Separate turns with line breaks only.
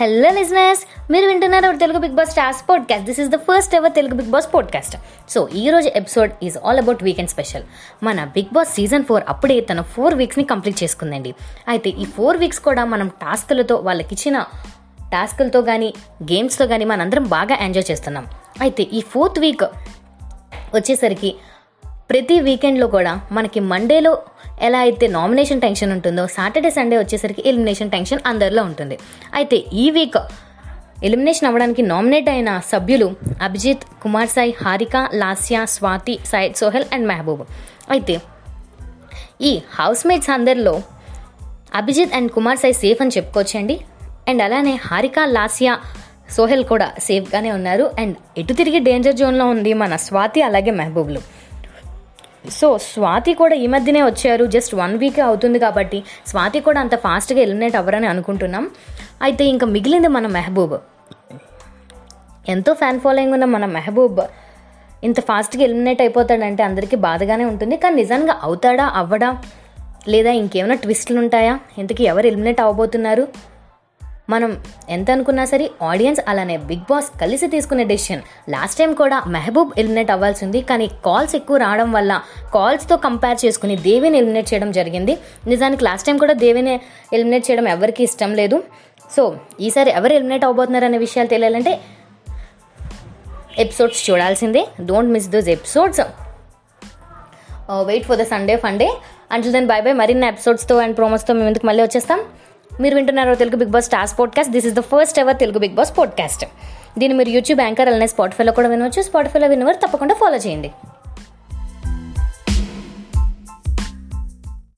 Hello listeners మీరు వింటున్నారు Telugu Big Boss stars podcast this is the first ever Telugu Big Boss podcast so ఈ రోజు episode is all about weekend special మన big boss season four అప్పుడే తన four వీక్స్ని complete చేసుకుందండి. అయితే ఈ four weeks కూడా మనం టాస్క్లతో వాళ్ళకి ఇచ్చిన టాస్క్లతో కానీ గేమ్స్తో కానీ మనందరం బాగా ఎంజాయ్ చేస్తున్నాం. అయితే ఈ ఫోర్త్ వీక్ వచ్చేసరికి ప్రతి వీకెండ్లో కూడా మనకి మండేలో ఎలా అయితే నామినేషన్ టెన్షన్ ఉంటుందో సాటర్డే సండే వచ్చేసరికి ఎలిమినేషన్ టెన్షన్ అందరిలో ఉంటుంది. అయితే ఈ వీక్ ఎలిమినేషన్ అవ్వడానికి నామినేట్ అయిన సభ్యులు అభిజిత్ కుమార్ సాయి హారిక లాస్యా స్వాతి సైద్ సోహెల్ అండ్ మెహబూబ్. అయితే ఈ హౌస్ మేట్స్ అందరిలో అభిజిత్ అండ్ కుమార్ సాయి సేఫ్ అని చెప్పుకోవచ్చండి అండ్ అలానే హారిక లాస్యా సోహెల్ కూడా సేఫ్గానే ఉన్నారు. అండ్ ఎటు తిరిగి డేంజర్ జోన్లో ఉంది మన స్వాతి అలాగే మెహబూబ్లు. సో స్వాతి కూడా ఈ మధ్యనే వచ్చారు. జస్ట్ వన్ వీక్ అవుతుంది కాబట్టి స్వాతి కూడా అంత ఫాస్ట్గా ఎలిమినేట్ అవ్వరని అనుకుంటున్నాం. అయితే ఇంకా మిగిలింది మన మెహబూబ్. ఎంతో ఫ్యాన్ ఫాలోయింగ్ ఉన్న మన మెహబూబ్ ఇంత ఫాస్ట్గా ఎలిమినేట్ అయిపోతాడంటే అందరికీ బాధగానే ఉంటుంది. కానీ నిజంగా అవుతాడా? అవ్వడా? లేదా ఇంకేమైనా ట్విస్టులు ఉంటాయా ఇంతకీ ఎవరు ఎలిమినేట్ అవ్వబోతున్నారు? మనం ఎంత అనుకున్నా సరే ఆడియన్స్ అలానే బిగ్ బాస్ కలిసి తీసుకునే డెసిషన్ లాస్ట్ టైం కూడా మెహబూబ్ ఎలిమినేట్ అవ్వాల్సి ఉంది కానీ కాల్స్ ఎక్కువ రావడం వల్ల కాల్స్తో కంపేర్ చేసుకుని దేవిని ఎలిమినేట్ చేయడం జరిగింది. నిజానికి లాస్ట్ టైం కూడా దేవిని ఎలిమినేట్ చేయడం ఎవరికి ఇష్టం లేదు. సో ఈసారి ఎవరు ఎలిమినేట్ అవబోతున్నారు అనే విషయాలు తెలియాలంటే ఎపిసోడ్స్ చూడాల్సిందే. Don't miss those episodes wait for the Sunday Funday until then bye bye మరిన్ని ఎపిసోడ్స్తో అండ్ ప్రోమోస్తో మేము ఎందుకు మళ్ళీ వచ్చేస్తాం. మీరు వింటున్నారు Telugu Big Boss stars podcast this is the first ever Telugu Big Boss podcast దీన్ని మీరు యూట్యూబ్ యాంకర్ అలానే స్పాటిఫైలో కూడా వినవచ్చు. స్పాటిఫైలో వినవారు తప్పకుండా ఫాలో చేయండి.